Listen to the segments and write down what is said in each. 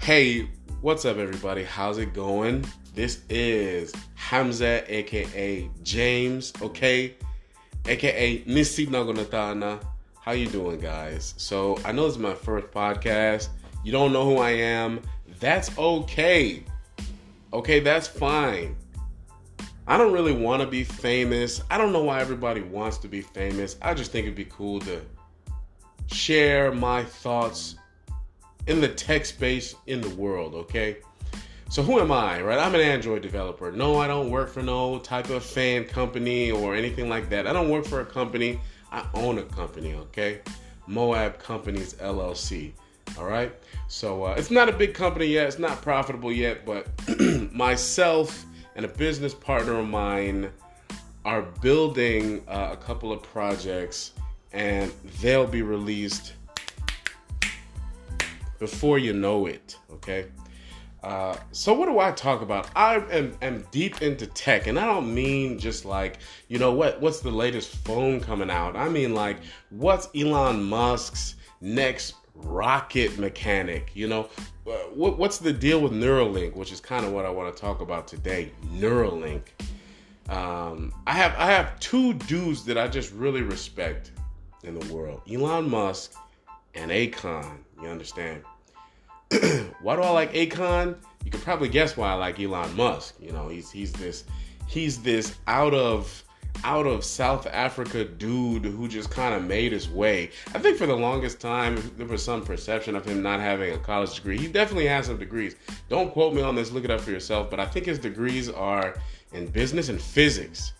Hey, what's up, everybody? How's it going? This is Hamza, aka James, okay, aka Nisi Nagonatana. How you doing, guys? So I know this is my first podcast. You don't know who I am. That's okay. Okay, that's fine. I don't really want to be famous. I don't know why everybody wants to be famous. I just think it'd be cool to share my thoughts in the tech space in the world, okay? So who am I, right? I'm an Android developer. No, I don't work for no type of fan company or anything like that. I don't work for a company. I own a company, okay? Moab Companies LLC. All right. So uh, it's not a big company yet. It's not profitable yet, but myself and a business partner of mine are building uh, a couple of projects, and they'll be released before you know it. Okay. Uh, so what do I talk about? I am, am, deep into tech, and I don't mean just like you know what what's the latest phone coming out. I mean like what's Elon Musk's next rocket mechanic? You know, uh, what, what's the deal with Neuralink, which is kind of what I want to talk about today. Neuralink. Um, I have I have two dudes that I just really respect in the world: Elon Musk and Akon. You understand? why do I like Akon? You can probably guess why I like Elon Musk. You know, he's he's this he's this out of out of South Africa dude who just kind of made his way. I think for the longest time there was some perception of him not having a college degree. He definitely has some degrees. Don't quote me on this, look it up for yourself, but I think his degrees are in business and physics.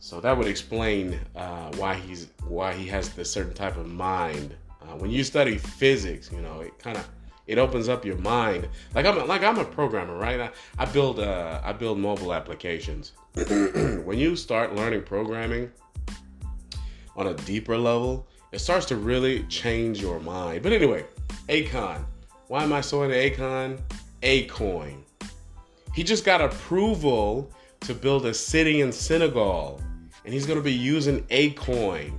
So that would explain uh, why he's why he has this certain type of mind. Uh, when you study physics, you know, it kind of it opens up your mind. Like I'm like I'm a programmer, right? I, I build uh, I build mobile applications. when you start learning programming on a deeper level, it starts to really change your mind. But anyway, Akon. Why am I so into Akon? Akoin. He just got approval to build a city in Senegal, and he's going to be using Akoin. You know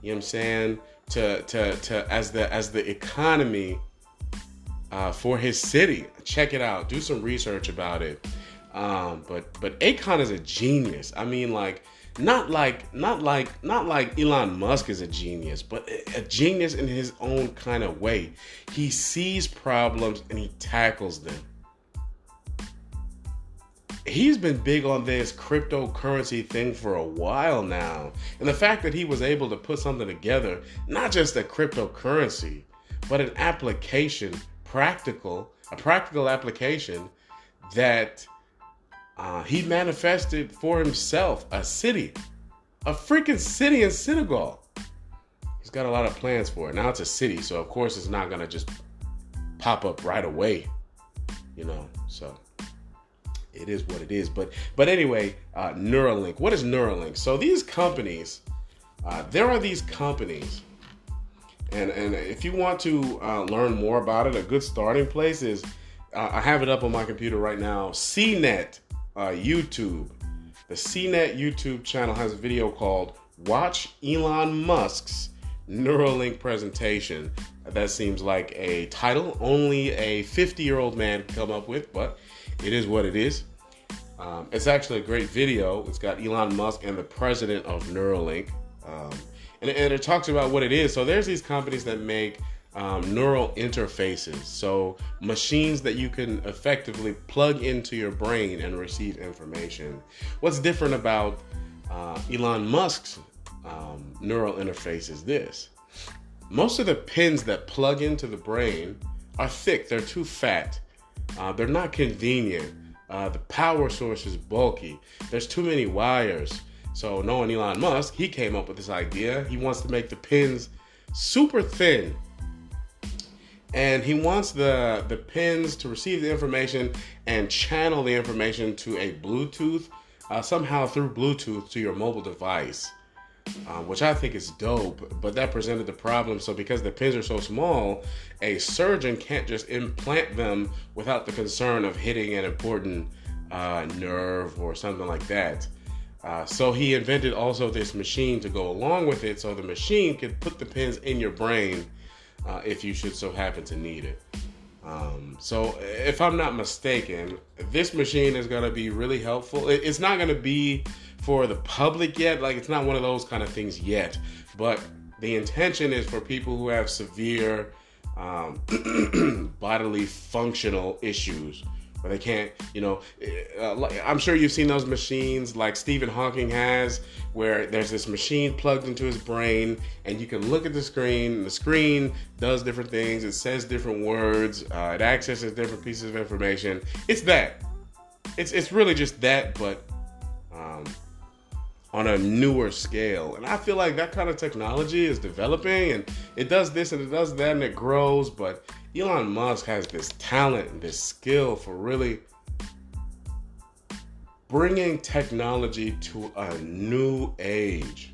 what I'm saying? To to to as the as the economy uh, for his city. Check it out. Do some research about it. Um, but but Akon is a genius. I mean, like not like not like not like Elon Musk is a genius, but a genius in his own kind of way. He sees problems and he tackles them. He's been big on this cryptocurrency thing for a while now. And the fact that he was able to put something together, not just a cryptocurrency, but an application practical, a practical application that uh, he manifested for himself a city, a freaking city in Senegal. He's got a lot of plans for it. Now it's a city, so of course it's not gonna just pop up right away, you know. So it is what it is. But but anyway, uh, Neuralink. What is Neuralink? So these companies, uh, there are these companies and and if you want to uh, learn more about it, a good starting place is uh, I have it up on my computer right now. CNET uh, YouTube. The CNET YouTube channel has a video called "Watch Elon Musk's Neuralink Presentation." That seems like a title only a 50 year old man can come up with, but it is what it is. Um, it's actually a great video. It's got Elon Musk and the president of Neuralink. Um, and, and it talks about what it is. So there's these companies that make um, neural interfaces, so machines that you can effectively plug into your brain and receive information. What's different about uh, Elon Musk's um, neural interface is this: most of the pins that plug into the brain are thick; they're too fat. Uh, they're not convenient. Uh, the power source is bulky. There's too many wires. So knowing Elon Musk, he came up with this idea. He wants to make the pins super thin. And he wants the the pins to receive the information and channel the information to a Bluetooth, uh, somehow through Bluetooth to your mobile device, uh, which I think is dope. But that presented the problem. So because the pins are so small, a surgeon can't just implant them without the concern of hitting an important uh, nerve or something like that. Uh, so he invented also this machine to go along with it, so the machine could put the pins in your brain uh, if you should so happen to need it. Um, so, if I'm not mistaken, this machine is going to be really helpful. It's not going to be for the public yet, like, it's not one of those kind of things yet, but the intention is for people who have severe um, bodily functional issues where they can't, you know, uh, I'm sure you've seen those machines like Stephen Hawking has, where there's this machine plugged into his brain, and you can look at the screen. The screen does different things. It says different words. Uh, it accesses different pieces of information. It's that. It's it's really just that, but um, on a newer scale. And I feel like that kind of technology is developing, and it does this and it does that, and it grows, but Elon Musk has this talent and this skill for really bringing technology to a new age.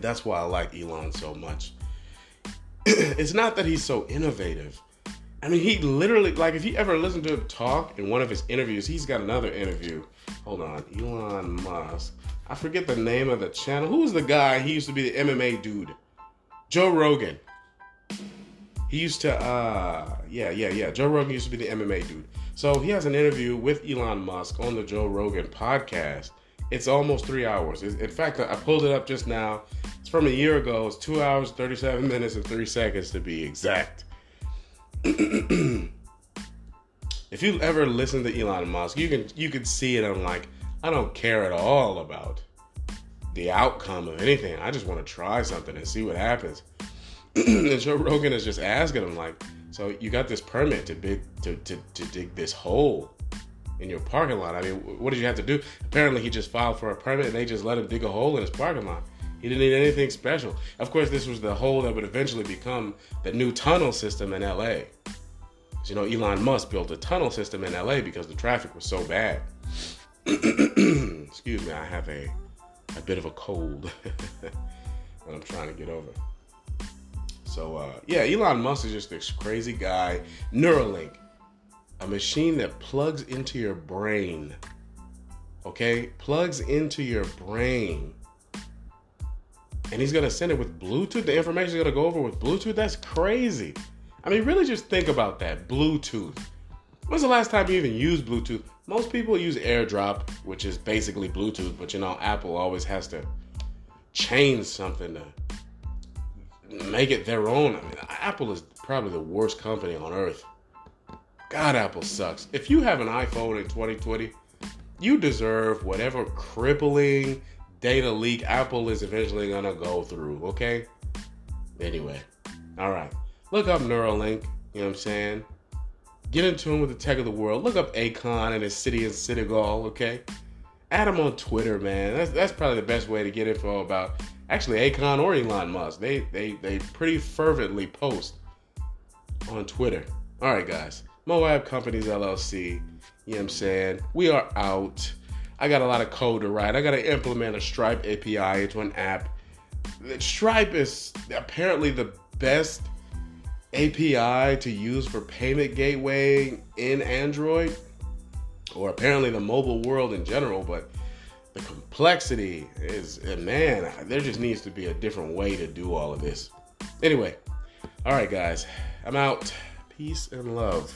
That's why I like Elon so much. it's not that he's so innovative. I mean, he literally, like, if you ever listen to him talk in one of his interviews, he's got another interview. Hold on, Elon Musk. I forget the name of the channel. Who was the guy? He used to be the MMA dude. Joe Rogan. He used to, uh, yeah, yeah, yeah. Joe Rogan used to be the MMA dude. So he has an interview with Elon Musk on the Joe Rogan podcast. It's almost three hours. In fact, I pulled it up just now. It's from a year ago. It's two hours, 37 minutes, and three seconds to be exact. if you ever listen to Elon Musk, you can you can see it. I'm like, I don't care at all about the outcome of anything. I just want to try something and see what happens. and Joe Rogan is just asking him like, so you got this permit to to, to, to dig this hole in your parking lot. I mean, what did you have to do? Apparently, he just filed for a permit and they just let him dig a hole in his parking lot. He didn't need anything special. Of course, this was the hole that would eventually become the new tunnel system in LA. You know, Elon Musk built a tunnel system in LA because the traffic was so bad. Excuse me, I have a a bit of a cold that I'm trying to get over. So uh, yeah, Elon Musk is just this crazy guy. Neuralink, a machine that plugs into your brain. Okay, plugs into your brain. And he's gonna send it with Bluetooth. The information is gonna go over with Bluetooth. That's crazy. I mean, really just think about that. Bluetooth. When's the last time you even used Bluetooth? Most people use AirDrop, which is basically Bluetooth, but you know, Apple always has to change something to make it their own. I mean, Apple is probably the worst company on earth. God, Apple sucks. If you have an iPhone in 2020, you deserve whatever crippling data leak Apple is eventually gonna go through, okay? Anyway, all right. Look up Neuralink, you know what I'm saying? Get in tune with the tech of the world. Look up Akon and his city in Senegal, okay? Add him on Twitter, man. That's, that's probably the best way to get info about actually Akon or Elon Musk. They they they pretty fervently post on Twitter. All right, guys. Moab Companies LLC. You know what I'm saying? We are out. I got a lot of code to write. I got to implement a Stripe API into an app. Stripe is apparently the best API to use for payment gateway in Android, or apparently the mobile world in general, but the complexity is eh, man there just needs to be a different way to do all of this. Anyway all right guys i'm out. Peace and love